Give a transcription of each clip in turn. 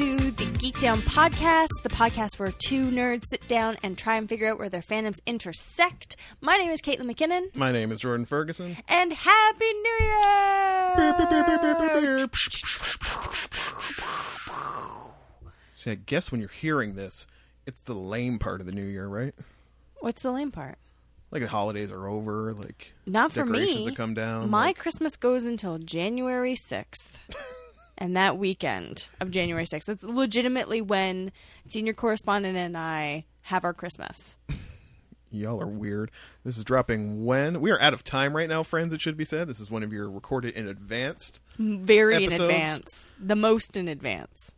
everyone, and welcome to the Geek Down Podcast, the podcast where two nerds sit down and try and figure out where their fandoms intersect. My name is Caitlin McKinnon, My name is Jordan Ferguson. and Happy New Year! See, I guess when you're hearing this, it's the lame part of the new year, right? What's the lame part? Like the holidays are over, like Not for decorations me. have come down. My like- Christmas goes until January 6th. and that weekend of January 6th. That's legitimately when senior correspondent and I have our Christmas. y'all are weird. This is dropping when we are out of time right now, friends. It should be said. This is one of your recorded in advance. Very in advance. The most in advance.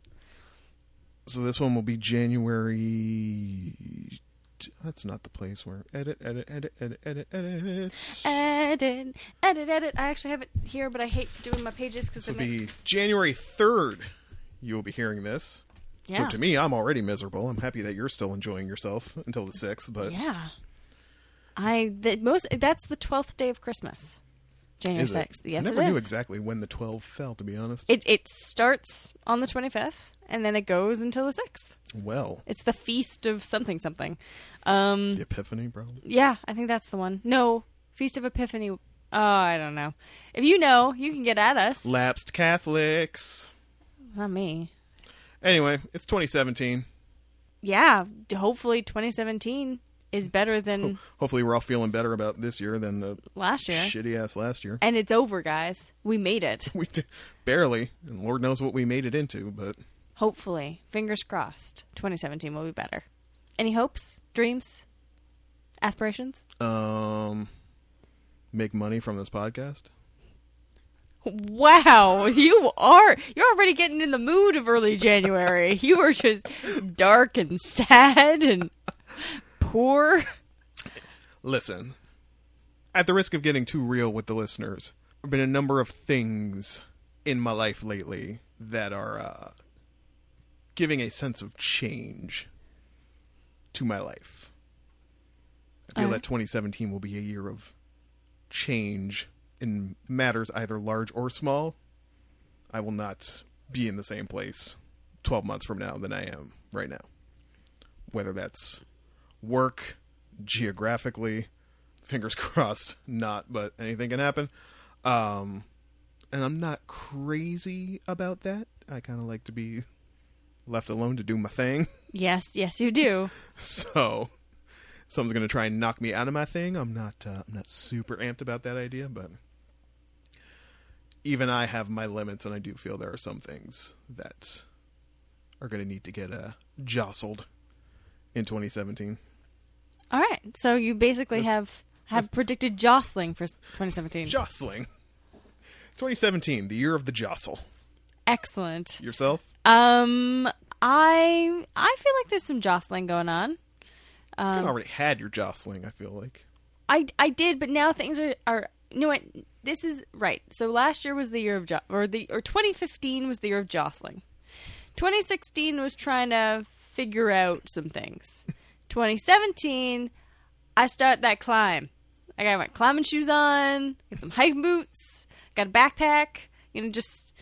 So this one will be January. That's not the place where edit, edit, edit, edit, edit, edit. Edit, edit, edit. I actually have it here, but I hate doing my pages because will be January third. You will be hearing this. Yeah. So to me, I'm already miserable. I'm happy that you're still enjoying yourself until the sixth, but Yeah. I the most that's the twelfth day of Christmas. January sixth. Yes, I never knew exactly when the twelve fell. To be honest, It it starts on the twenty fifth and then it goes until the sixth. well, It's the feast of something something. Um the Epiphany, probably. yeah, I think that's the one. No, Feast of Epiphany. Oh, I don't know. If you know, you can get at us. Lapsed Catholics. Not me. Anyway, it's 2017. Yeah, hopefully 2017 is better than Hopefully, we're all feeling better about this year than the last year. shitty ass last year. And it's over, guys. We made it. We d- barely, and Lord knows what we made it into. But Hopefully, fingers crossed, 2017 will be better. Any hopes, dreams, aspirations? um, make money from this podcast. Wow, you are you're already getting in the mood of early January. you are just dark and sad and poor. Listen, at the risk of getting too real with the listeners, there have been a number of things in my life lately that are uh, giving a sense of change to my life. I feel Alright. that 2017 will be a year of change in matters either large or small. I will not be in the same place 12 months from now than I am right now. Whether that's work, geographically, fingers crossed, not, but anything can happen. Um, and I'm not crazy about that. I kind of like to be left alone to do my thing. Yes, yes, you do. So, someone's going to try and knock me out of my thing. I'm not. Uh, I'm not super amped about that idea, but even I have my limits, and I do feel there are some things that are going to need to get uh, jostled in 2017. All right, so you basically have have predicted jostling for 2017. Jostling. 2017, the year of the jostle. Excellent. Yourself? Um, I I feel like there's some jostling going on. Um, you already had your jostling. I feel like. I I did, but now things are are you know what? This is right. So last year was the year of jo- or the or 2015 was the year of jostling. 2016 was trying to figure out some things. 2017, I start that climb. I got my climbing shoes on, get some hiking boots, got a backpack, you know, just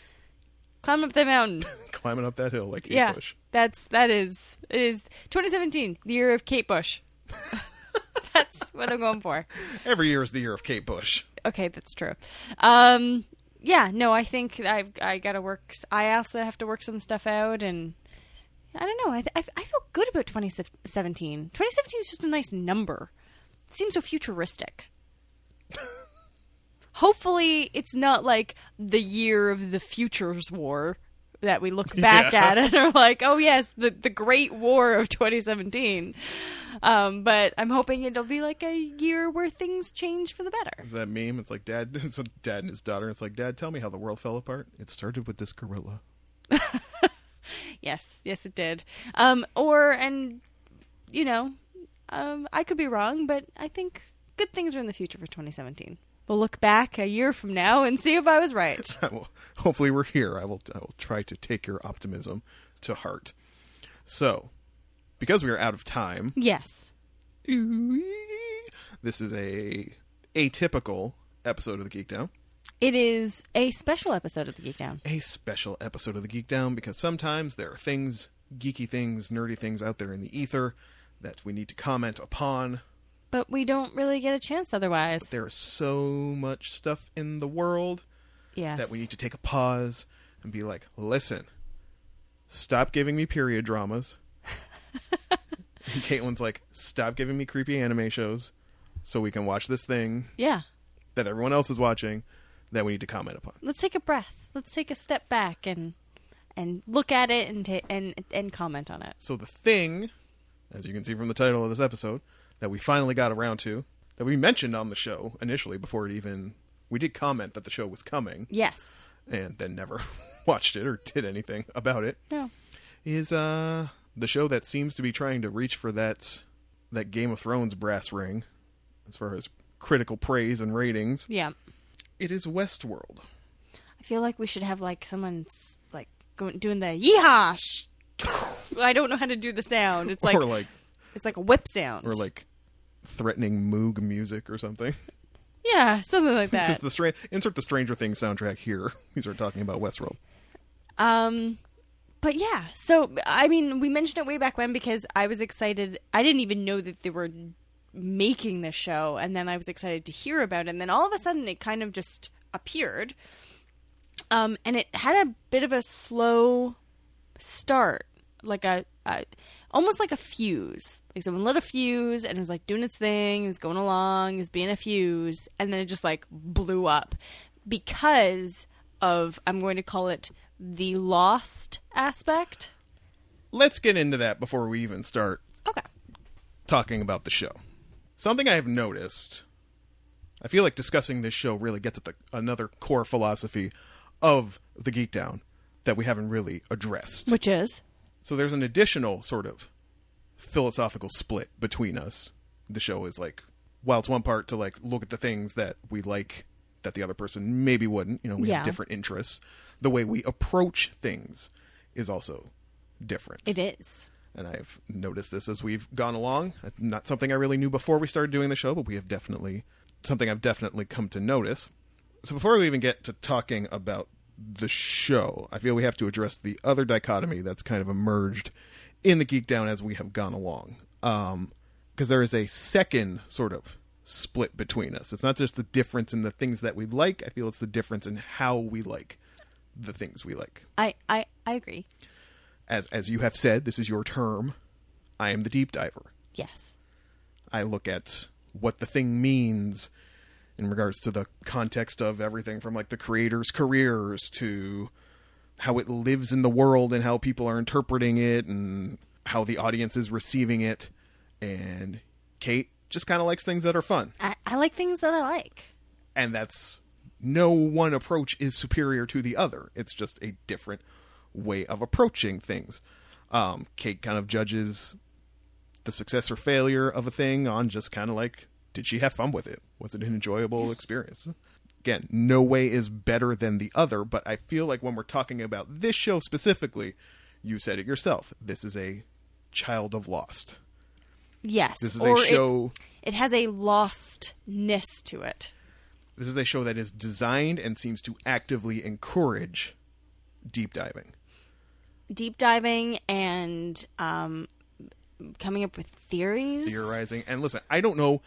climb up the mountain. Climbing up that hill like Kate yeah, Bush. that's that is it is 2017, the year of Kate Bush. that's what I'm going for. Every year is the year of Kate Bush. Okay, that's true. Um, yeah, no, I think I've I got to work. I also have to work some stuff out, and I don't know. I I, I feel good about 2017. 2017 is just a nice number. It seems so futuristic. Hopefully, it's not like the year of the futures war that we look back Yeah. at and are like, oh yes, the the Great War of 2017. Um, but I'm hoping it'll be like a year where things change for the better. Is that meme? It's like dad. It's a dad and his daughter. It's like dad. Tell me how the world fell apart. It started with this gorilla. Yes, yes, it did. Um, or and you know, um, I could be wrong, but I think good things are in the future for 2017. We'll look back a year from now and see if I was right. I will, hopefully, we're here. I will. I will try to take your optimism to heart. So, because we are out of time, yes. this is a atypical episode of the Geek Down. It is a special episode of the Geek Down. A special episode of the Geek Down because sometimes there are things, geeky things, nerdy things out there in the ether that we need to comment upon. But we don't really get a chance otherwise. There is so much stuff in the world yes. that we need to take a pause and be like, listen, stop giving me period dramas. and Caitlin's like, stop giving me creepy anime shows so we can watch this thing Yeah. that everyone else is watching that we need to comment upon. Let's take a breath. Let's take a step back and and look at it and ta- and and comment on it. So the thing, as you can see from the title of this episode, that we finally got around to, that we mentioned on the show initially before it even we did comment that the show was coming Yes. and then never watched it or did anything about it. No. Is uh the show that seems to be trying to reach for that that Game of Thrones brass ring as far as critical praise and ratings. Yeah. It is Westworld. I feel like we should have like someone's like going doing the yeehaw. Sh- I don't know how to do the sound. It's like or like it's like a whip sound. or like threatening Moog music or something. yeah, something like that. just the stra- insert the Stranger Things soundtrack here. We start talking about Westworld. Um, but yeah, so I mean, we mentioned it way back when because I was excited. I didn't even know that they were making this show, and then I was excited to hear about it. And then all of a sudden, it kind of just appeared. Um, and it had a bit of a slow start, like a, a almost like a fuse. Like someone lit a fuse and it was like doing its thing. It was going along. It was being a fuse, and then it just like blew up because of I'm going to call it the lost aspect. Let's get into that before we even start Okay. talking about the show. Something I have noticed, I feel like discussing this show really gets at the, another core philosophy of the Geek Down that we haven't really addressed. Which is So there's an additional sort of philosophical split between us. The show is like, while it's one part to like look at the things that we like that the other person maybe wouldn't, you know, we Yeah. have different interests. The way we approach things is also different. it is. and I've noticed this as we've gone along. Uh, not something I really knew before we started doing the show, but we have definitely something I've definitely come to notice. So before we even get to talking about the show, I feel we have to address the other dichotomy that's kind of emerged in the Geek Down as we have gone along. Um, because there is a second sort of split between us. It's not just the difference in the things that we like. I feel it's the difference in how we like the things we like I I I agree. as as you have said, this is your term. I am the deep diver. Yes. I look at what the thing means in regards to the context of everything from like the creators' careers to how it lives in the world and how people are interpreting it and how the audience is receiving it. And Kate just kind of likes things that are fun. I, I like things that I like. And that's no one approach is superior to the other. It's just a different way of approaching things. Um, Kate kind of judges the success or failure of a thing on just kind of like, did she have fun with it? Was it an enjoyable experience? Again, no way is better than the other, but I feel like when we're talking about this show specifically, you said it yourself. This is a child of Lost. Yes. This is a it- show. It, has a lostness to it. This is a show that is designed and seems to actively encourage deep diving. Deep diving and um, coming up with theories. theorizing. And listen, I don't know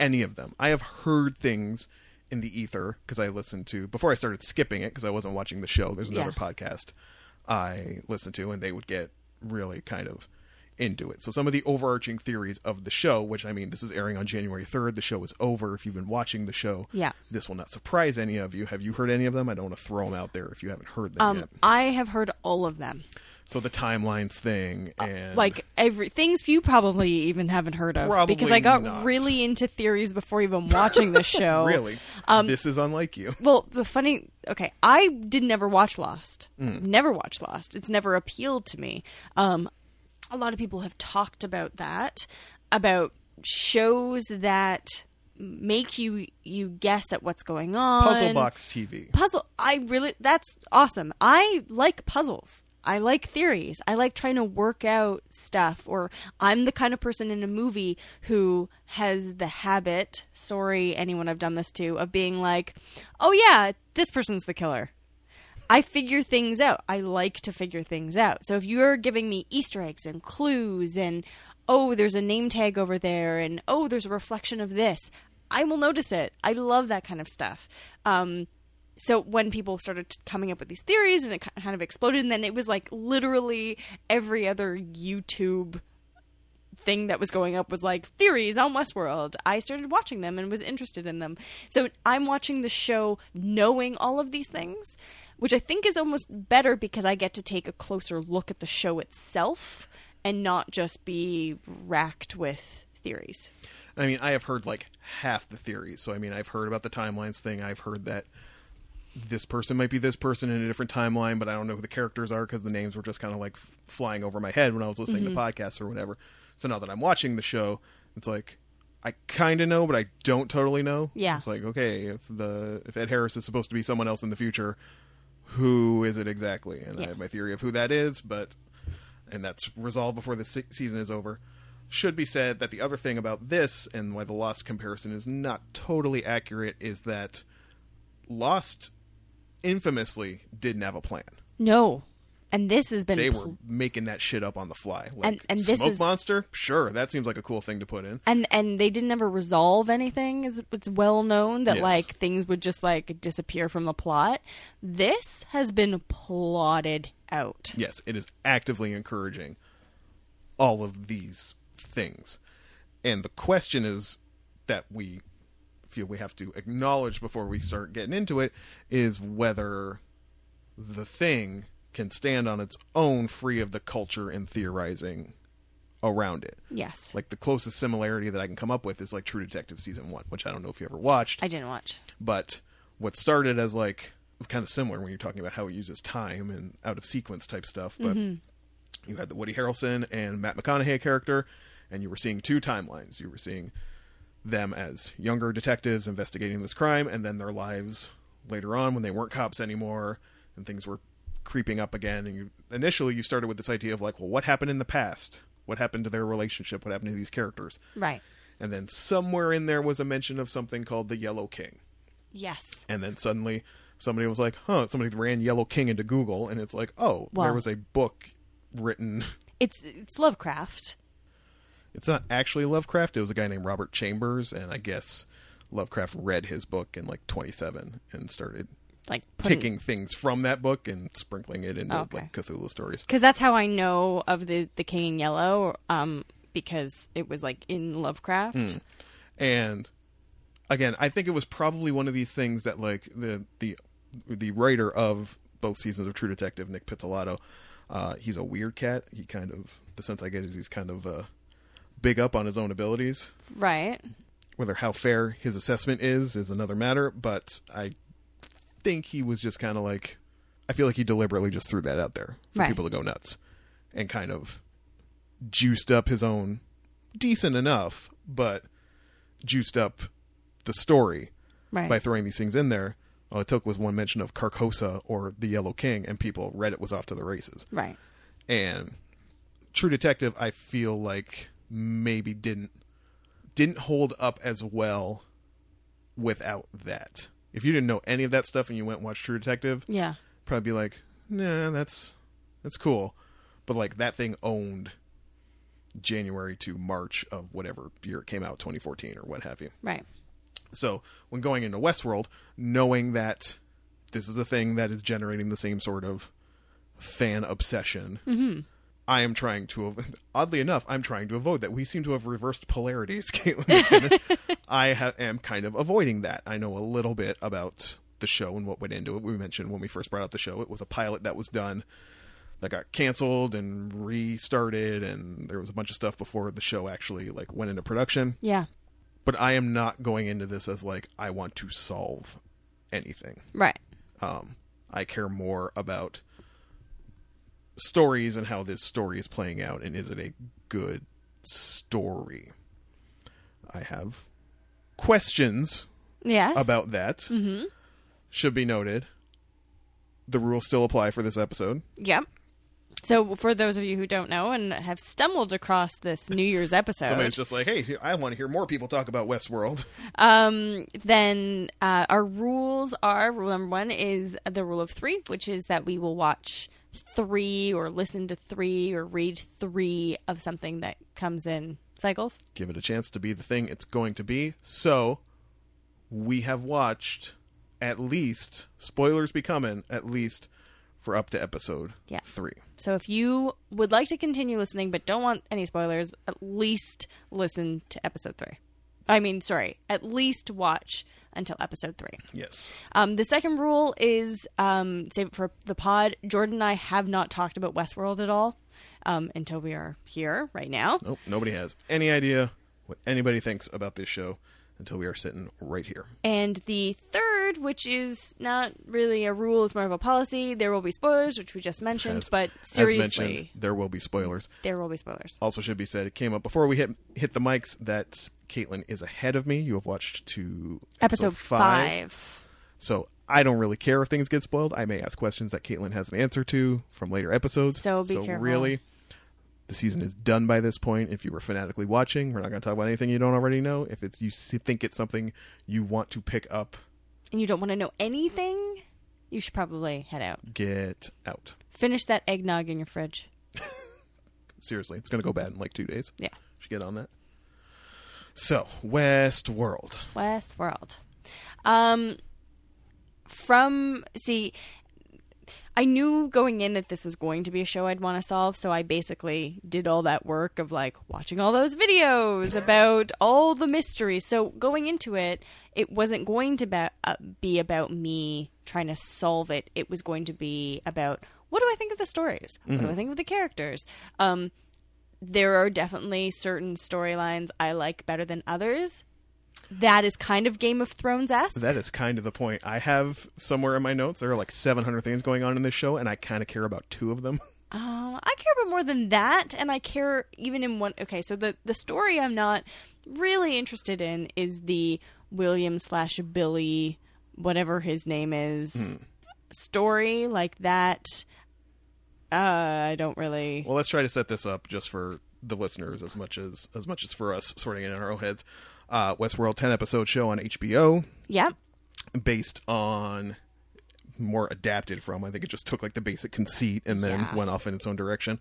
any of them. I have heard things in the ether because I listened to before I started skipping it because I wasn't watching the show. There's another Yeah. podcast I listened to, and they would get really kind of into it. So some of the overarching theories of the show, which I mean, this is airing on January 3rd. The show is over. If you've been watching the show, Yeah. this will not surprise any of you. Have you heard any of them? I don't want to throw them out there if you haven't heard them Um, yet. I have heard all of them. So the timelines thing and Like every things you probably even haven't heard of because I got not. really into theories before even watching the show. really, Um, this is unlike you. Well, the funny, okay, I did never watch Lost. Mm. Never watched Lost. It's never appealed to me. Um, a lot of people have talked about that, about shows that make you you guess at what's going on. Puzzle Box TV. Puzzle. I really. That's awesome. I like puzzles. I like theories. I like trying to work out stuff. Or I'm the kind of person in a movie who has the habit, sorry, anyone I've done this to, of being like, oh yeah, this person's the killer. I figure things out. I like to figure things out. So if you're giving me Easter eggs and clues and, oh, there's a name tag over there and, oh, there's a reflection of this, I will notice it. I love that kind of stuff. Um, so when people started coming up with these theories and it kind of exploded and then it was like literally every other youtube thing that was going up was like theories on westworld i started watching them and was interested in them so i'm watching the show knowing all of these things which i think is almost better because i get to take a closer look at the show itself and not just be racked with theories I mean, I have heard like half the theories. So I mean, I've heard about the timelines thing. I've heard that this person might be this person in a different timeline, but I don't know who the characters are because the names were just kind of like f- flying over my head when I was listening to mm-hmm. podcasts or whatever. So now that I'm watching the show, it's like I kind of know, but I don't totally know. Yeah. it's like okay, if the if Ed Harris is supposed to be someone else in the future, who is it exactly? And I have my theory of who that is, but and that's resolved before the se- season is over. Should be said that the other thing about this and why the Lost comparison is not totally accurate is that Lost infamously didn't have a plan. no and this has been They were making that shit up on the fly. Like, And- and this smoke is- monster, sure, that seems like a cool thing to put in. and and they didn't ever resolve anything is it's well known that Yes. like things would just like disappear from the plot this has been plotted out Yes, it is actively encouraging all of these things. And the question is that we feel we have to acknowledge before we start getting into it is whether the thing can stand on its own free of the culture and theorizing around it. yes Like the closest similarity that I can come up with is like True Detective season 1, which I don't know if you ever watched. i didn't watch but what started as like kind of similar when you're talking about how it uses time and out of sequence type stuff but mm-hmm. you had the woody harrelson and matt mcconaughey character and you were seeing two timelines you were seeing them as younger detectives investigating this crime and then their lives later on when they weren't cops anymore and things were creeping up again and you initially you started with this idea of like well what happened in the past what happened to their relationship what happened to these characters right and then somewhere in there was a mention of something called the yellow king yes and then suddenly somebody was like, "Huh!" Somebody ran Yellow King into Google, and it's like, "Oh, Wow. there was a book written." it's it's lovecraft It's not actually Lovecraft. It was a guy named Robert Chambers, and I guess Lovecraft read his book in like 27 and started like putting, taking things from that book and sprinkling it into okay. like Cthulhu stories. because that's how i know of the the king in yellow um because it was like in lovecraft Hmm. And again, I think it was probably one of these things that like the the the writer of both seasons of True Detective, Nic Pizzolatto, uh, he's a weird cat. He kind of the sense I get is he's kind of uh, big up on his own abilities. right Whether how fair his assessment is is another matter, but I think he was just kind of like I feel like he deliberately just threw that out there for Right. people to go nuts and kind of juiced up his own decent enough, but juiced up the story right by throwing these things in there. All it took was one mention of Carcosa or the Yellow King, and people Reddit was off to the races. right And True Detective, I feel like maybe didn't didn't hold up as well without that. If you didn't know any of that stuff and you went and watched True Detective, yeah probably be like, nah, that's that's cool. But like that thing owned January to March of whatever year it came out, 2014 or what have you. right So when going into Westworld, knowing that this is a thing that is generating the same sort of fan obsession, mm-hmm. I am trying to. Oddly enough, I'm trying to avoid that. We seem to have reversed polarities, Caitlin. I ha- am kind of avoiding that. I know a little bit about the show and what went into it. We mentioned when we first brought out the show, it was a pilot that was done that got canceled and restarted, and there was a bunch of stuff before the show actually like went into production yeah but I am not going into this as like I want to solve anything. right Um, I care more about stories and how this story is playing out, and is it a good story? I have questions yes about that. Mm-hmm. Should be noted. The rules still apply for this episode. yep So, for those of you who don't know and have stumbled across this New Year's episode, Somebody's just like, hey, I want to hear more people talk about Westworld. um, then uh, our rules are rule number one is the rule of three, which is that we will watch three or listen to three or read three of something that comes in cycles. Give it a chance to be the thing it's going to be. So, we have watched at least, spoilers be coming, at least for up to episode Yeah. three. So if you would like to continue listening but don't want any spoilers, at least listen to episode three. I mean, sorry, at least watch until episode three. Yes. Um, the second rule is um, save it for the pod. Jordan and I have not talked about Westworld at all um, until we are here right now. Nope, nobody has any idea what anybody thinks about this show until we are sitting right here. And the third, which is not really a rule, it's more of a policy. There will be spoilers, which we just mentioned, As- but seriously, mentioned, there will be spoilers. there will be spoilers. Also, should be said, it came up before we hit hit the mics that Caitlin is ahead of me. You have watched to Episode five. So I don't really care if things get spoiled. I may ask questions that Caitlin has an answer to from later episodes. So be careful. really, the season is done by this point. If you were fanatically watching, we're not going to talk about anything you don't already know. If it's you think it's something you want to pick up, and you don't want to know anything, you should probably head out. get out. Finish that eggnog in your fridge. Seriously, it's going to go bad in like two days. Yeah. Should get on that. So, Westworld. Westworld. Um, from see, I knew going in that this was going to be a show I'd want to solve, so I basically did all that work of like watching all those videos about all the mysteries. So going into it, it wasn't going to be, uh, be about me trying to solve it. It was going to be about what do I think of the stories? What do I think of the characters? Um, there are definitely certain storylines I like better than others. That is kind of Game of Thrones esque. That is kind of the point. I have somewhere in my notes there are like 700 things going on in this show, and I kind of care about two of them. Um, I care about more than that, and I care even in one. Okay, so the the story I'm not really interested in is the William slash Billy, whatever his name is, story like that. Uh, I don't really. Well, let's try to set this up just for the listeners as much as as much as for us sorting it in our own heads. Uh, Westworld 10 episode show on HBO Yeah, based on more adapted from. I think it just took like the basic conceit and then Yeah. went off in its own direction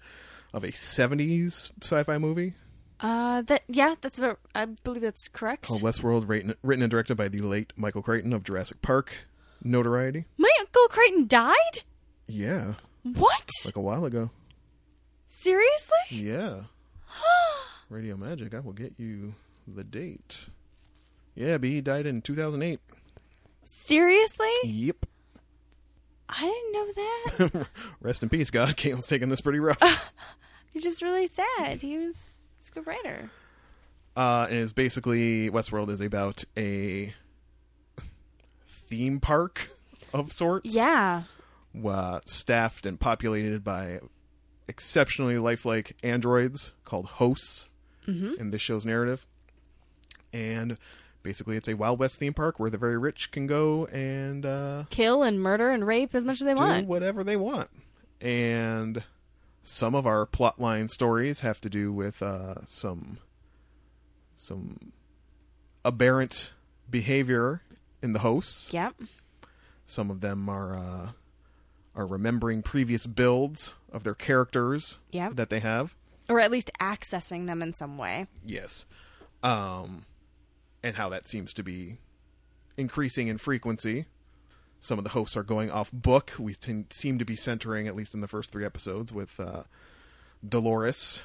of a 70s sci-fi movie uh, that yeah, that's about. I believe that's correct. called Westworld, written, written and directed by the late Michael Crichton of Jurassic Park notoriety. My uncle Crichton died. Yeah, What? like a while ago. Seriously? Yeah. Radio Magic, I will get you the date. Yeah, B he died in 2008. Seriously? Yep. I didn't know that. Rest in peace, God. Caitlin's taking this pretty rough. He's just really sad. He was, he's a good writer. uh, and it's basically Westworld is about a theme park of sorts. Yeah. Uh, staffed and populated by exceptionally lifelike androids called hosts in this show's narrative. And basically, it's a Wild West theme park where the very rich can go and uh, Kill and murder and rape as much as they do want. whatever they want. And some of our plotline stories have to do with uh, some some aberrant behavior in the hosts. Yep. Some of them are uh, are remembering previous builds of their characters Yep. that they have. Or at least accessing them in some way. Yes, um, and how that seems to be increasing in frequency. Some of the hosts are going off book. We ten- seem to be centering, at least in the first three episodes, with uh, Dolores,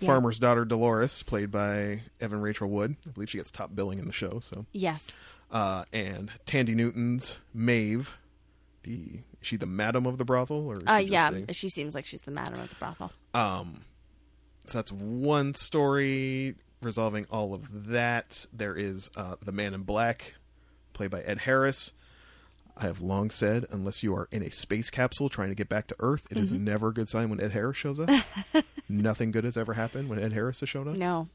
Yeah. farmer's daughter Dolores, played by Evan Rachel Wood. I believe she gets top billing in the show. So, Yes. uh, and Thandie Newton's Maeve. The is she the madam of the brothel, or is Uh, yeah. a- She seems like she's the madam of the brothel. um, so that's one story resolving all of that. There is uh, the Man in Black, played by Ed Harris. I have long said, unless you are in a space capsule trying to get back to Earth, it is Mm-hmm. never a good sign when Ed Harris shows up. Nothing good has ever happened when Ed Harris has shown up. No.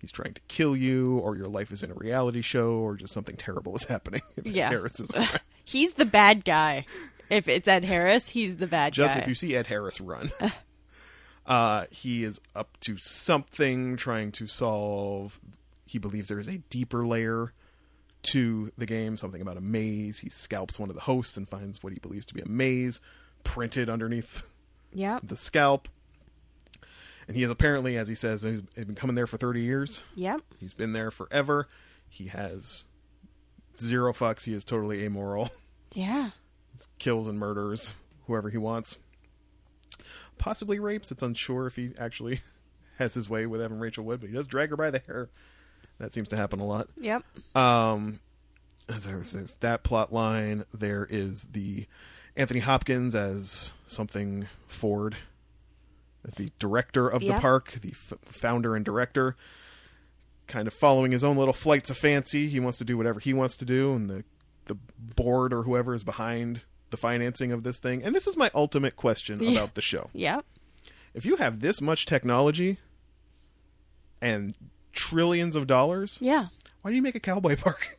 He's trying to kill you, or your life is in a reality show, or just something terrible is happening. If Ed Harris is around. He's the bad guy. if it's Ed Harris, he's the bad Just guy. Just if you see Ed Harris run. uh, he is up to something, trying to solve. He believes there is a deeper layer to the game, something about a maze. He scalps one of the hosts and finds what he believes to be a maze printed underneath Yep. the scalp. And he is apparently, as he says, he's been coming there for 30 years. Yep. He's been there forever. He has zero fucks. He is totally amoral. Yeah. kills and murders whoever he wants. Possibly rapes. It's unsure if he actually has his way with Evan Rachel Wood, but he does drag her by the hair. That seems to happen a lot. Yep. Um, there's, there's that plot line. There is the Anthony Hopkins as something Ford, as the director of Yeah. the park, the f- founder and director, kind of following his own little flights of fancy. He wants to do whatever he wants to do, and the the board or whoever is behind the financing of this thing. And this is my ultimate question Yeah. about the show. Yeah. If you have this much technology and trillions of dollars, Yeah. why do you make a cowboy park?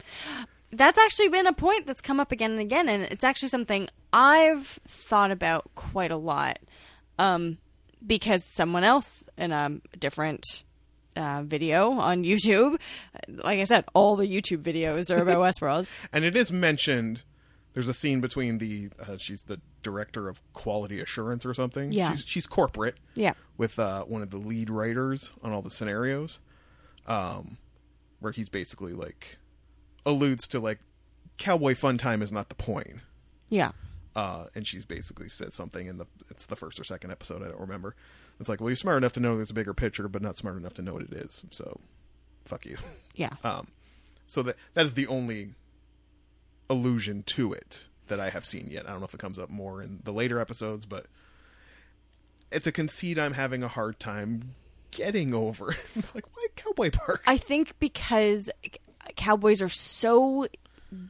That's actually been a point that's come up again and again, and it's actually something I've thought about quite a lot. Um, because someone else in a different uh, video on YouTube, like I said, all the YouTube videos are about Westworld. And it is mentioned. There's a scene between the uh, she's the director of quality assurance or something. Yeah. she's, she's corporate. Yeah. with uh, one of the lead writers on all the scenarios, um, where he's basically like alludes to like cowboy fun time is not the point. Yeah. Uh, and she's basically said something in the it's the first or second episode I don't remember. It's like, well, you're smart enough to know there's a bigger picture, but not smart enough to know what it is. So, fuck you. Yeah. Um, so that that is the only allusion to it that I have seen yet. I don't know if it comes up more in the later episodes, but it's a conceit I'm having a hard time getting over. it's like why Cowboy Park? I think because cowboys are so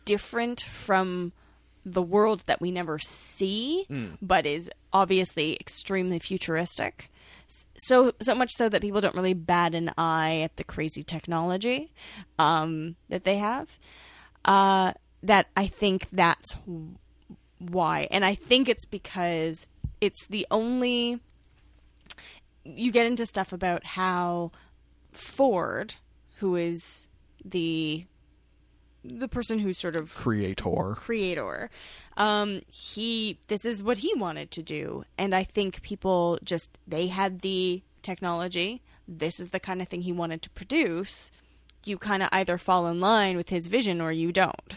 different from the world that we never see, but is obviously extremely futuristic. So so much so that people don't really bat an eye at the crazy technology um, that they have. Uh, that I think that's why, and I think it's because it's the only. You get into stuff about how Ford, who is the the person who sort of Creator. creator, um, he this is what he wanted to do, and I think people just they had the technology. This is the kind of thing he wanted to produce. You kind of either fall in line with his vision or you don't.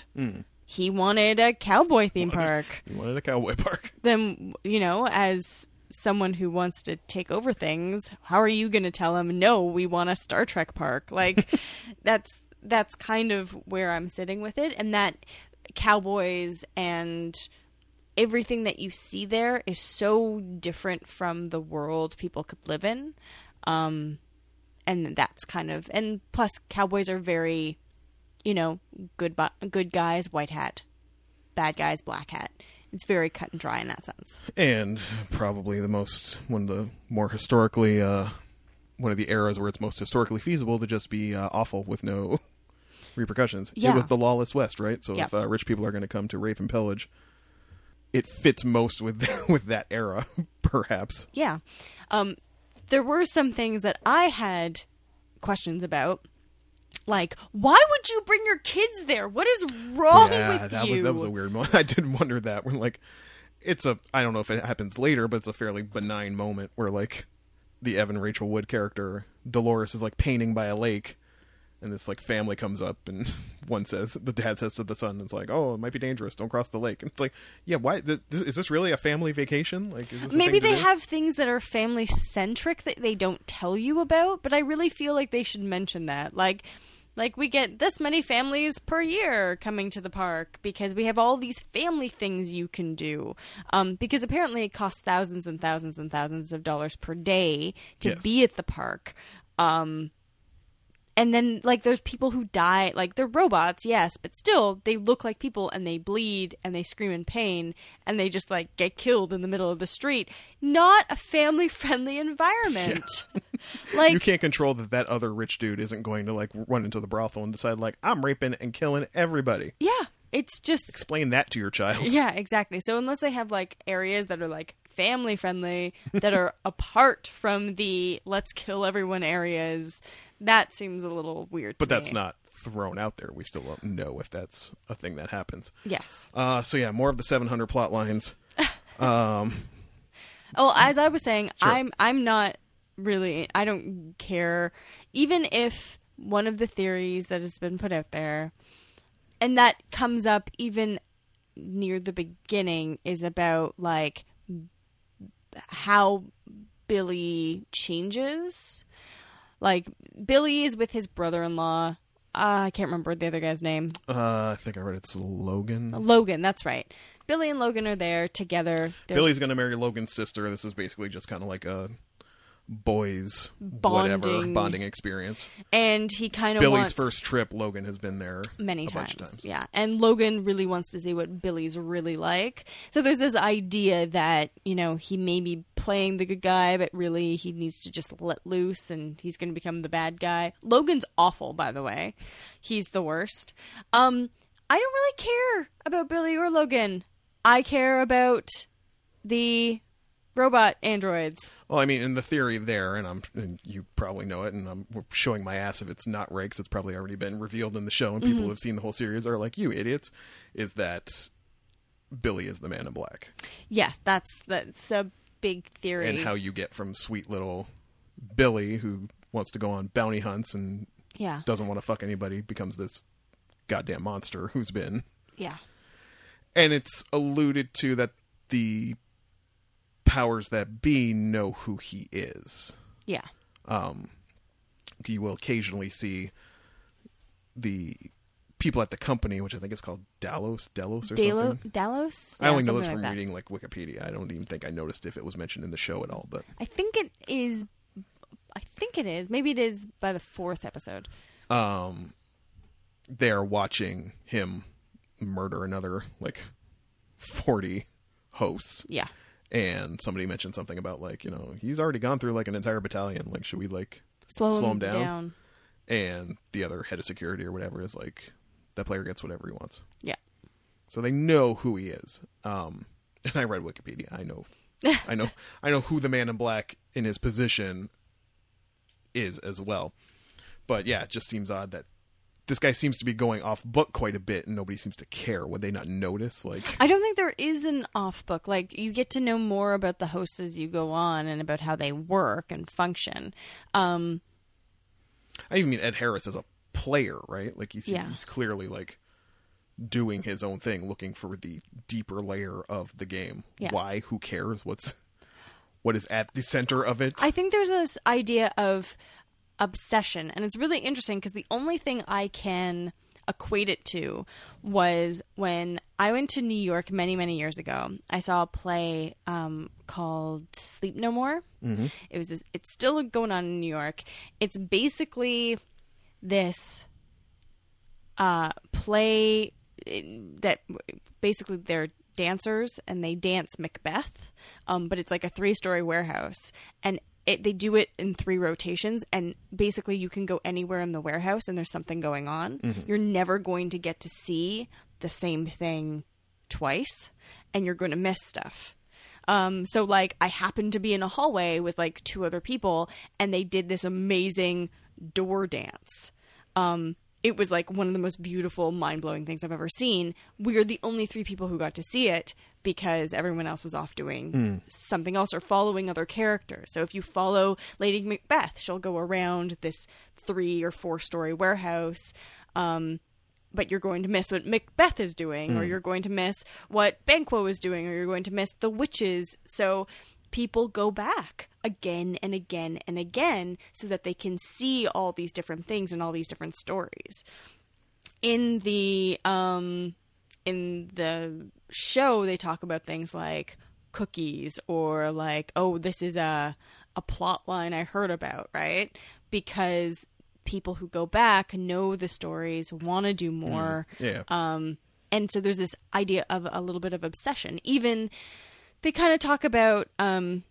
He wanted a cowboy theme park. You wanted a Cowboy Park. then you know as someone who wants to take over things how are you going to tell him no we want a star trek park? Like that's that's kind of where i'm sitting with it. And that cowboys and everything that you see there is so different from the world people could live in. Um and that's kind of and plus cowboys are very you know good good guys white hat bad guys black hat it's very cut and dry in that sense and probably the most one of the more historically uh one of the eras where it's most historically feasible to just be uh, awful with no repercussions. Yeah. It was the lawless west, right? So Yeah. if uh, rich people are going to come to rape and pillage, it fits most with with that era, perhaps. yeah um there were some things that i had questions about like why would you bring your kids there what is wrong yeah, with that you was that was a weird moment. I did wonder that when like it's a I don't know if it happens later, but it's a fairly benign moment where like the Evan Rachel Wood character Dolores is like painting by a lake, and this like family comes up and one says the dad says to the son, it's like oh it might be dangerous, don't cross the lake. And it's like yeah why th- this, is this really a family vacation? Like is this maybe they have things that are family centric that they don't tell you about but i really feel like they should mention that like like we get this many families per year coming to the park because we have all these family things you can do um, because apparently it costs thousands and thousands and thousands of dollars per day to Yes. be at the park um, and then like there's people who die like they're robots yes but still they look like people and they bleed and they scream in pain and they just like get killed in the middle of the street not a family friendly environment like you can't control that that other rich dude isn't going to like run into the brothel and decide like I'm raping and killing everybody. yeah it's just Explain that to your child. yeah, exactly. So unless they have like areas that are like family friendly that are apart from the let's kill everyone areas, that seems a little weird. But that's me. not thrown out there. We still don't know if that's a thing that happens. Yes. Uh, so yeah, more of the 700 plot lines. Um, Well, as I was saying, Sure. I'm I'm not really I don't care even if one of the theories that has been put out there and that comes up even near the beginning is about like how Billy changes. Like Billy is with his brother-in-law. Uh, I can't remember the other guy's name. uh, I think I read it's Logan. Logan, that's right. Billy and Logan are there together. There's Billy's going to marry Logan's sister. This is basically just kind of like a boys whatever Bonding. bonding experience. and he kind of Billy's wants, first trip, Logan has been there many times. times. Yeah. And Logan really wants to see what Billy's really like. So there's this idea that, you know, he may be playing the good guy, but really he needs to just let loose and he's going to become the bad guy. Logan's awful, by the way. He's the worst. Um, I don't really care about Billy or Logan. I care about the robot androids. Well, I mean, in the theory there, and I'm and you probably know it, and I'm showing my ass if it's not right, 'cause it's probably already been revealed in the show, and Mm-hmm. people who have seen the whole series are like, "You idiots!" Is that Billy is the Man in Black, Yeah, that's that's a big theory. and how you get from sweet little Billy who wants to go on bounty hunts and yeah. doesn't want to fuck anybody becomes this goddamn monster who's been Yeah. and it's alluded to that the powers that be know who he is. Yeah. Um, you will occasionally see the people at the company, which I think is called Dalos, Delos or Dalo- something. Dalos? I only know this from like reading like Wikipedia. I don't even think I noticed if it was mentioned in the show at all. But I think it is. I think it is. Maybe it is by the fourth episode. um, they're watching him murder another like forty hosts. Yeah. And somebody mentioned something about like you know he's already gone through like an entire battalion like should we like Slow, Slow him him down? down. and the other head of security or whatever is like that player gets whatever he wants Yeah. so they know who he is um and i read wikipedia i know i know i know who the man in black in his position is as well but yeah it just seems odd that this guy seems to be going off book quite a bit and nobody seems to care would they not notice like I don't think there is an off book. Like you get to know more about the hosts as you go on and about how they work and function. Um, I even mean Ed Harris as a player, right? Like he's Yeah. he's clearly like doing his own thing, looking for the deeper layer of the game. Yeah. Why? Who cares? What's what is at the center of it? I think there's this idea of obsession, and it's really interesting because the only thing I can equate it to was when I went to New York many, many years ago. I saw a play um, called Sleep No More. Mm-hmm. It was this, it's still going on in New York. It's basically this uh, play that basically they're dancers and they dance Macbeth, um, but it's like a three story warehouse. And it, they do it in three rotations, and basically you can go anywhere in the warehouse and there's something going on. You're never going to get to see the same thing twice, and you're going to miss stuff. Um, so like I happened to be in a hallway with like two other people and they did this amazing door dance. Um, it was like one of the most beautiful, mind blowing things I've ever seen. We're the only three people who got to see it because everyone else was off doing something else or following other characters. So if you follow Lady Macbeth, she'll go around this three or four story warehouse. Um, but you're going to miss what Macbeth is doing, or you're going to miss what Banquo is doing, or you're going to miss the witches. So people go back again and again and again so that they can see all these different things and all these different stories. In the um in the show they talk about things like cookies or like oh this is a a plot line I heard about, right? Because people who go back know the stories, want to do more. yeah. Um, and so there's this idea of a little bit of obsession. Even they kind of talk about um,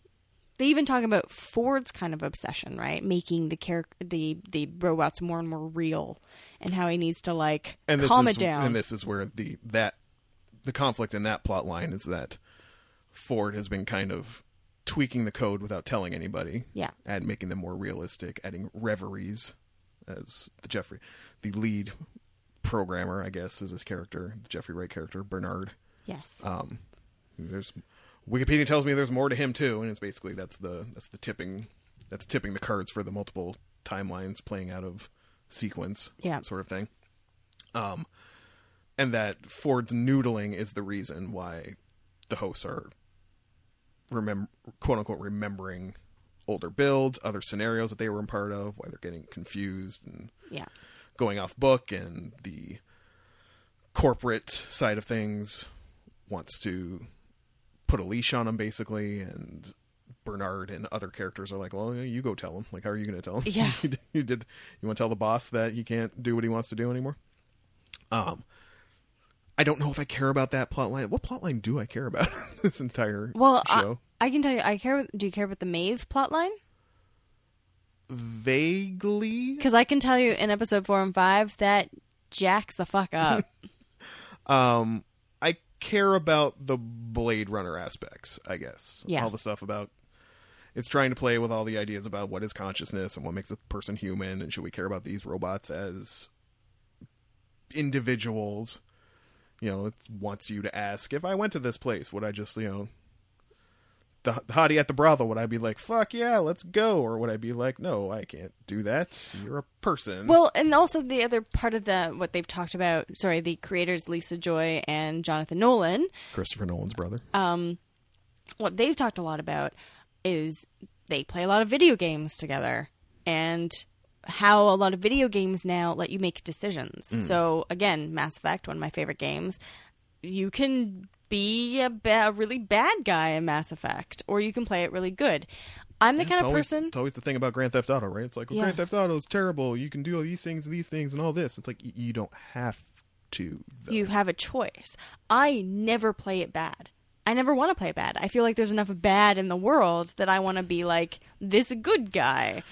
they even talk about Ford's kind of obsession, right? Making the char- the the robots more and more real, and how he needs to like and calm is, it down. And this is where the that the conflict in that plot line is that Ford has been kind of tweaking the code without telling anybody. Yeah. And making them more realistic, adding reveries as the Jeffrey the lead programmer, I guess, is his character, the Jeffrey Wright character, Bernard. yes. Um there's Wikipedia tells me there's more to him too, and it's basically that's the that's the tipping that's tipping the cards for the multiple timelines playing out of sequence Yeah. sort of thing. Um and that Ford's noodling is the reason why the hosts are remember quote unquote remembering older builds, other scenarios that they were in part of, why they're getting confused and yeah. going off book and the corporate side of things wants to put a leash on them basically and Bernard and other characters are like, "Well, you go tell him. Like, how are you going to tell him? Yeah. you, did, you did. You want to tell the boss that he can't do what he wants to do anymore?" Um, I don't know if I care about that plot line. What plot line do I care about this entire Well, I, show? I can tell you, I care. Do you care about the Maeve plotline? Vaguely, Because I can tell you in episode four and five that jacks the fuck up. Um, I care about the Blade Runner aspects, I guess. Yeah. All the stuff about it's trying to play with all the ideas about what is consciousness and what makes a person human, and should we care about these robots as individuals? You know, it wants you to ask if I went to this place, would I just, you know, the the hottie at the brothel, would I be like, fuck yeah, let's go? Or would I be like, no, I can't do that. You're a person. well, and also the other part of the what they've talked about. Sorry, the creators Lisa Joy and Jonathan Nolan. Christopher Nolan's brother. Um, what they've talked a lot about is they play a lot of video games together and how a lot of video games now let you make decisions. Mm. So again, Mass Effect, one of my favorite games, you can be a, ba- a really bad guy in Mass Effect, or you can play it really good. I'm the It's kind of always, person. It's always the thing about Grand Theft Auto, right? It's like, well, Yeah. Grand Theft Auto is terrible. You can do all these things, these things, and all this. It's like y- you don't have to. Though. you have a choice. I never play it bad. I never want to play it bad. I feel like there's enough bad in the world that I want to be like this good guy.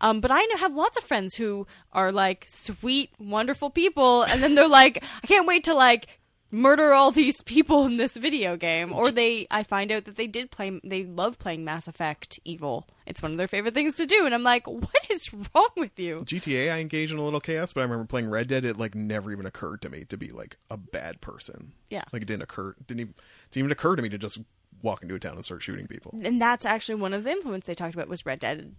Um, but I know, have lots of friends who are like sweet, wonderful people, and then they're like, I can't wait to like murder all these people in this video game. Or they, I find out that they did play, they love playing Mass Effect Evil. It's one of their favorite things to do, and I'm like, what is wrong with you? GTA, I engage in a little chaos, but I remember playing Red Dead. It like never even occurred to me to be like a bad person. Yeah. like it didn't occur. Didn't even, didn't even occur to me to just walk into a town and start shooting people. and that's actually one of the influence they talked about was Red Dead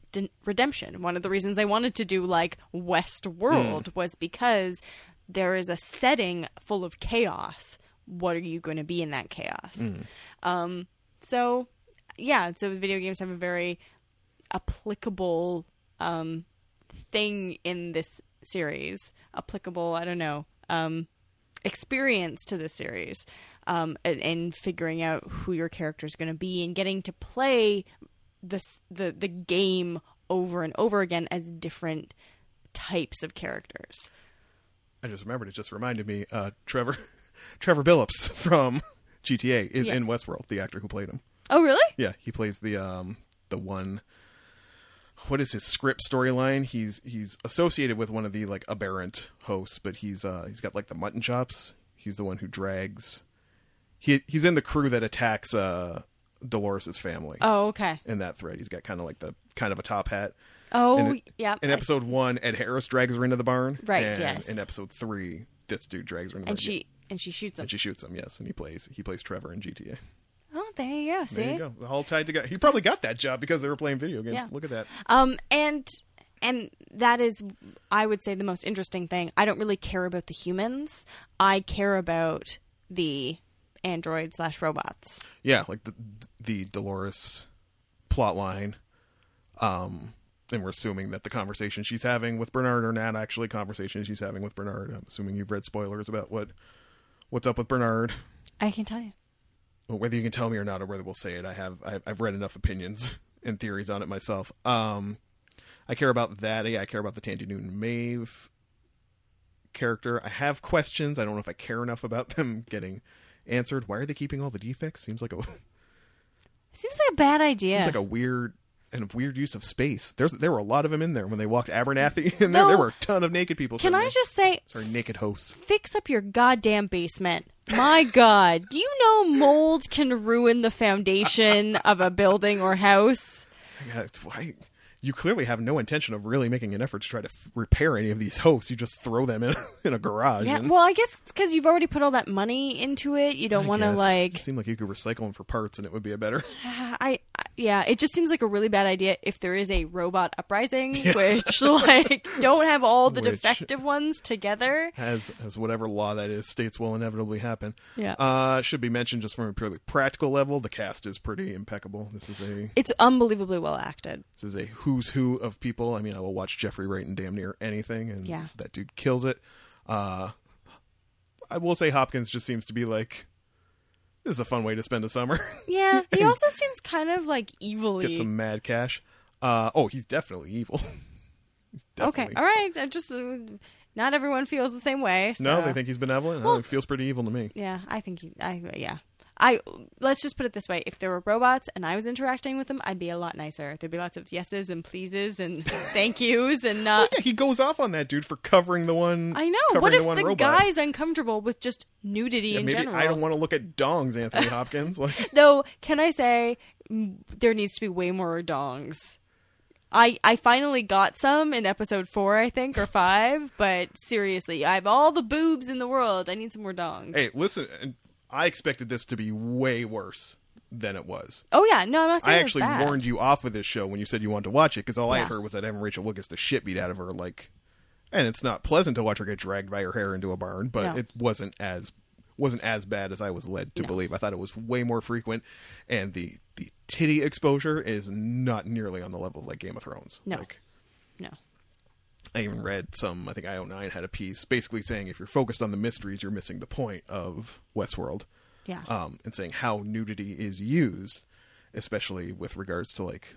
Redemption. One of the reasons they wanted to do like Westworld was because there is a setting full of chaos. What are you going to be in that chaos? Um, so yeah, so video games have a very applicable um, thing in this series. Applicable, I don't know. Um, experience to the series um, and, and figuring out who your character is going to be and getting to play this the the game over and over again as different types of characters. I just remembered. It just reminded me. Uh, Trevor, Trevor Philips from GTA is Yeah. in Westworld. The actor who played him. Oh, really? Yeah, he plays the um the one. What is his script storyline? He's he's associated with one of the like aberrant hosts, but he's uh he's got like the mutton chops. He's the one who drags. He he's in the crew that attacks uh Dolores's family. Oh, okay. In that thread, he's got kind of like the kind of a top hat. Oh, In yeah. In episode one, Ed Harris drags her into the barn. Right, And yes. In episode three, this dude drags her into the and barn. she and she shoots him. and she shoots him. Yes, and he plays he plays Trevor in GTA. oh, there you go. See, There you go. All tied together. He probably got that job because they were playing video games. Yeah. Look at that. Um, and and that is, I would say, the most interesting thing. I don't really care about the humans. I care about the android slash robots. Yeah, like the the Dolores plot line. Um, and we're assuming that the conversation she's having with Bernard are not actually conversations she's having with Bernard. I'm assuming you've read spoilers about what what's up with Bernard. I can tell you. Well, whether you can tell me or not, or whether we'll say it, I have I- I've read enough opinions and theories on it myself. Um, I care about that. Yeah, I care about the Thandie Newton Maeve character. I have questions. I don't know if I care enough about them getting answered. Why are they keeping all the defects? Seems like a Seems like a bad idea. seems like a weird and weird use of space. There's there were a lot of them in there when they walked Abernathy in there. There were a ton of naked people. Can I just say, sorry naked hosts? fix up your goddamn basement? My God, do you know mold can ruin the foundation of a building or house? Why you clearly have no intention of really making an effort to try to f- repair any of these hosts. You just throw them in in a garage. Yeah, and well, I guess it's because you've already put all that money into it. You don't want to like. It seemed like you could recycle them for parts, and it would be a better. I, I yeah, it just seems like a really bad idea if there is a robot uprising, which like don't have all the Which- defective ones together. as as whatever law that is states will inevitably happen. Yeah. Uh, should be mentioned just from a purely practical level. The cast is pretty impeccable. This is a It's unbelievably well acted. this is a who's who of people. I mean, I will watch Jeffrey Wright in damn near anything, and Yeah. that dude kills it. Uh, I will say Hopkins just seems to be like this is a fun way to spend a summer. Yeah, he also seems kind of like evilly. Get some mad cash. Uh, oh, he's definitely evil. He's okay, all right. I just uh, not everyone feels the same way. No, they think he's benevolent. Well- no, he feels pretty evil to me. Yeah, I think he. I yeah. I let's just put it this way: if there were robots and I was interacting with them, I'd be a lot nicer. There'd be lots of yeses and pleases and thank yous and not. Yeah, he goes off on that dude for covering the one. I know. What if the robot. guy's uncomfortable with just nudity Yeah, in maybe general? I don't want to look at dongs, Anthony Hopkins. Like, Though, can I say there needs to be way more dongs? I I finally got some in episode four, I think, or five. But seriously, I have all the boobs in the world. I need some more dongs. hey, listen, I expected this to be way worse than it was. Oh yeah, no, I'm not saying I actually warned you off of this show when you said you wanted to watch it because all I Yeah. had heard was that Evan Rachel Wood gets the shit beat out of her. Like, and it's not pleasant to watch her get dragged by her hair into a barn, but No. it wasn't as wasn't as bad as I was led to No. believe. I thought it was way more frequent, and the the titty exposure is not nearly on the level of like Game of Thrones. No. Like, No. I even read some. I think IO9 had a piece basically saying if you're focused on the mysteries, you're missing the point of Westworld. Yeah. Um, and saying how nudity is used, especially with regards to like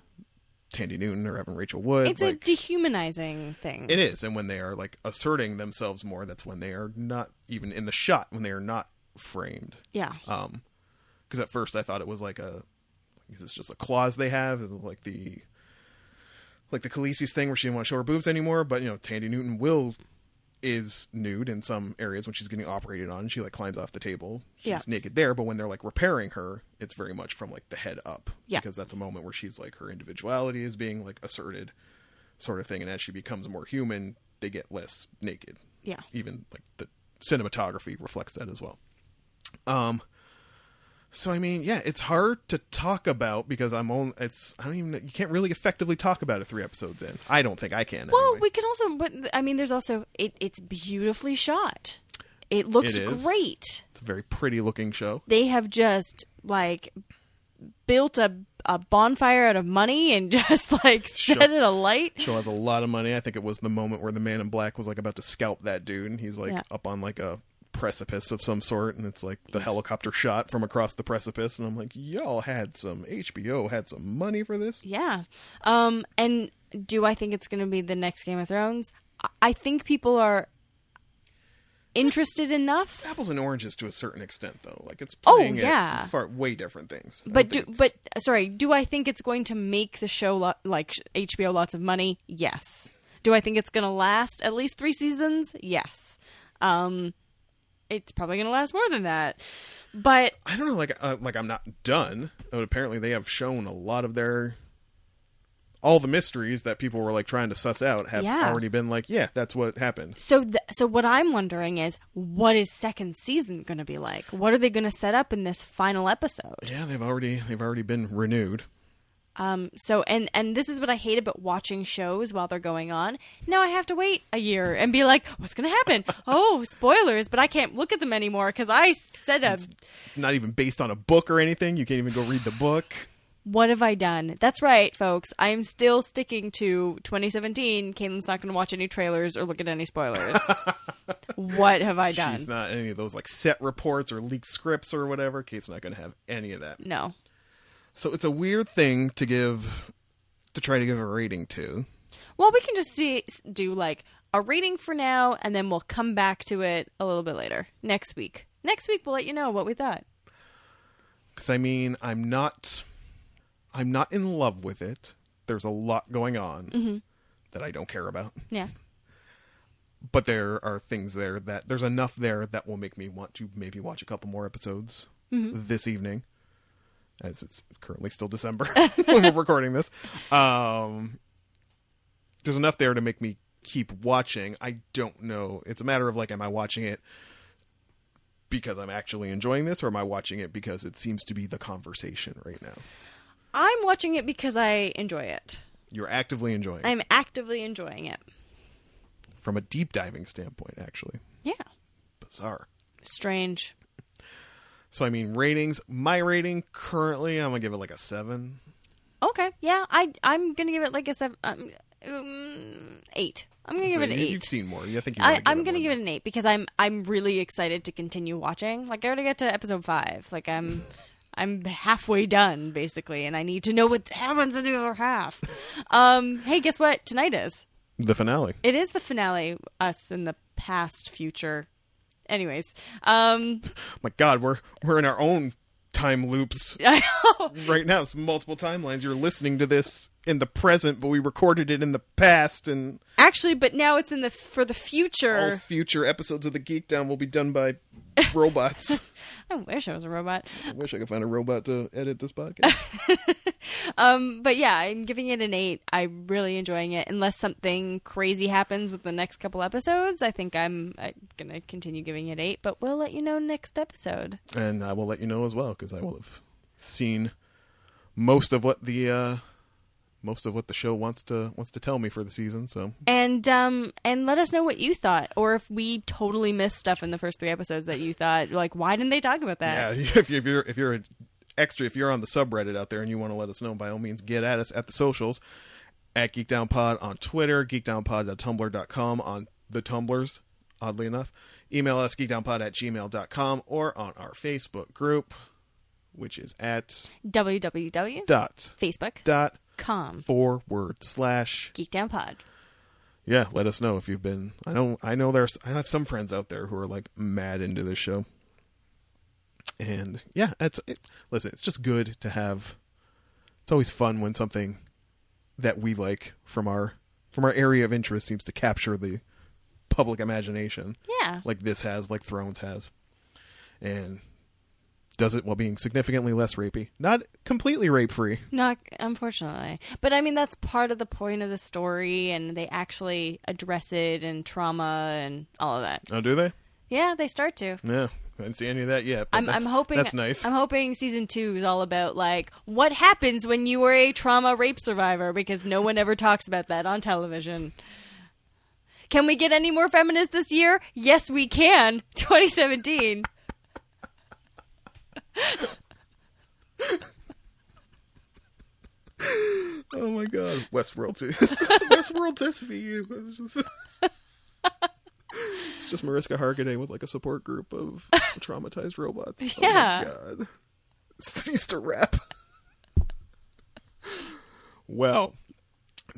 Thandie Newton or Evan Rachel Wood. it's like, a dehumanizing thing. it is, and when they are like asserting themselves more, that's when they are not even in the shot when they are not framed. yeah. Um, because at first I thought it was like a, is this just a clause they have, Is like the, like the Khaleesi's thing where she didn't want to show her boobs anymore, but you know Thandie Newton will is nude in some areas when she's getting operated on. She like climbs off the table, she's Yeah. naked there, but when they're like repairing her, it's very much from like the head up, Yeah. because that's a moment where she's like her individuality is being like asserted, sort of thing, and as she becomes more human, they get less naked Yeah. even like the cinematography reflects that as well. Um so I mean, yeah, it's hard to talk about because I'm on it's I don't even you can't really effectively talk about it 3 episodes in. I don't think I can Well, anyway. we can also, but I mean, there's also it. It's beautifully shot. It looks It great. it's a very pretty looking show. They have just like built a a bonfire out of money and just like Sure. set it alight. Show has a lot of money. I think it was the moment where the man in black was like about to scalp that dude and he's like Yeah. up on like a precipice of some sort and it's like the helicopter shot from across the precipice and I'm like y'all had some HBO had some money for this. Yeah. Um. And do I think it's going to be the next Game of Thrones? I- think people are interested enough. apples and oranges to a certain extent though like it's Oh, playing at yeah. far way different things But do it's- but sorry, do I think it's going to make the show lo- like HBO lots of money? Yes. Do I think it's going to last at least 3 seasons? Yes. Um it's probably going to last more than that. But i don't know like uh, like i'm not done but apparently they have shown a lot of their all the mysteries that people were like trying to suss out have Yeah. already been like yeah that's what happened so th- so what I'm wondering is what is second season going to be like? What are they going to set up in this final episode? yeah they've already they've already been renewed Um, so and and this is what I hate about watching shows while they're going on. Now I have to wait a year and be like, what's gonna happen? oh, spoilers! But I can't look at them anymore because I said a. not even based on a book or anything you can't even go read the book What have I done? That's right, folks. I am still sticking to 2017. Caitlin's not going to watch any trailers or look at any spoilers. what have I done? she's not any of those like set reports or leaked scripts or whatever kate's not going to have any of that no. So it's a weird thing to give to try to give a rating to Well, we can just see do like a rating for now, and then we'll come back to it a little bit later next week. Next week, we'll let you know what we thought. because I mean, I'm not, I'm not in love with it. there's a lot going on mm-hmm. that I don't care about. Yeah. But there are things there that there's enough there that will make me want to maybe watch a couple more episodes mm-hmm. this evening, as it's currently still December when we're recording this. Um, there's enough there to make me keep watching. I don't know. It's a matter of like, am I watching it because I'm actually enjoying this, or am I watching it because it seems to be the conversation right now? I'm watching it because I enjoy it. You're actively enjoying it. I'm actively enjoying it. from a deep diving standpoint, actually. Yeah. Bizarre. Strange. So I mean, ratings. My rating currently, I'm gonna give it like a seven. Okay. Yeah. I I'm gonna give it like a seven. Um, um, eight. I'm gonna give it an you- eight. You've seen more. You think you I, I'm gonna give it an eight because I'm I'm really excited to continue watching. Like I already got to episode five. Like I'm I'm halfway done basically, and I need to know what happens in the other half. um, hey, guess what? Tonight is. the finale. It is the finale. Us in the past, future. Anyways, um, My God, we're we're in our own time loops I know. right now. It's multiple timelines. You're listening to this in the present, but we recorded it in the past, and Actually, but now it's in the for the all future. future episodes of the Geek Down will be done by robots. I wish I was a robot. I wish I could find a robot to edit this podcast. Um, but yeah, I'm giving it an eight. I'm really enjoying it. Unless something crazy happens with the next couple episodes, I think I'm uh, gonna continue giving it eight. But we'll let you know next episode. and I will let you know as well because I will have seen most of what the uh, most of what the show wants to wants to tell me for the season. So And um, and let us know what you thought, or if we totally missed stuff in the first three episodes that you thought, like, why didn't they talk about that? yeah, if, you, if you're if you're extra, if you're on the subreddit out there and you want to let us know, by all means, get at us at the socials at GeekdownPod on Twitter, geekdownpod.tumblr.com on the Tumblrs. Oddly enough, email us geekdownpod at gmail.com or on our Facebook group, which is at www.facebook.com dot forward slash geekdownpod. Yeah let us know if you've been i know i know there's i have some friends out there who are like mad into this show and yeah it's it, listen it's just good to have it's always fun when something that we like from our from our area of interest seems to capture the public imagination Yeah. like this has like thrones has and does it while being significantly less rapey not completely rape free Not unfortunately, but I mean that's part of the point of the story, and they actually address it and trauma and all of that. oh do they Yeah, they start to. yeah i didn't see any of that yet I'm, I'm hoping that's nice I'm hoping season two is all about like what happens when you are a trauma rape survivor because no one ever talks about that on television. Can we get any more feminists this year? Yes, we can. 2017. Oh my god, Westworld too. Westworld SVU. It's just, it's just Mariska Hargitay with like a support group of traumatized robots. Yeah. Oh my god. Used to rap. well,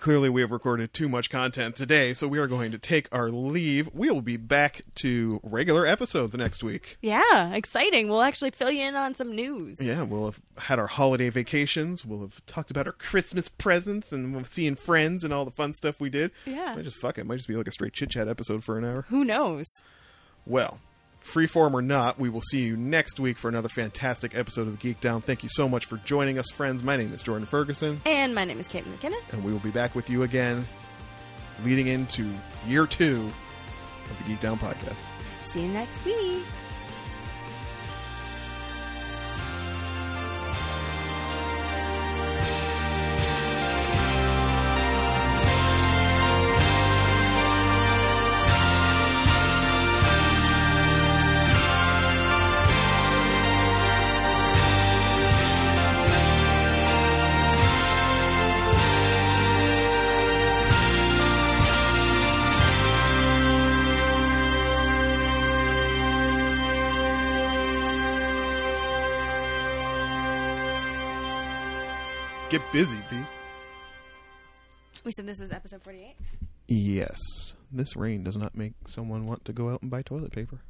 clearly we have recorded too much content today, so we are going to take our leave. We will be back to regular episodes next week. Yeah, exciting. We'll actually fill you in on some news. Yeah, we'll have had our holiday vacations. We'll have talked about our Christmas presents and we'll seeing friends and all the fun stuff we did. Yeah. Might just fuck it. Might just be like a straight chit chat episode for an hour. Who knows? Well, freeform or not, we will see you next week for another fantastic episode of the Geek Down. Thank you so much for joining us, friends. My name is Jordan Ferguson, And my name is Kate McKinnon. and we will be back with you again leading into year two of the Geek Down podcast. See you next week. Get busy, B. We said this was episode 48. Yes. This rain does not make someone want to go out and buy toilet paper.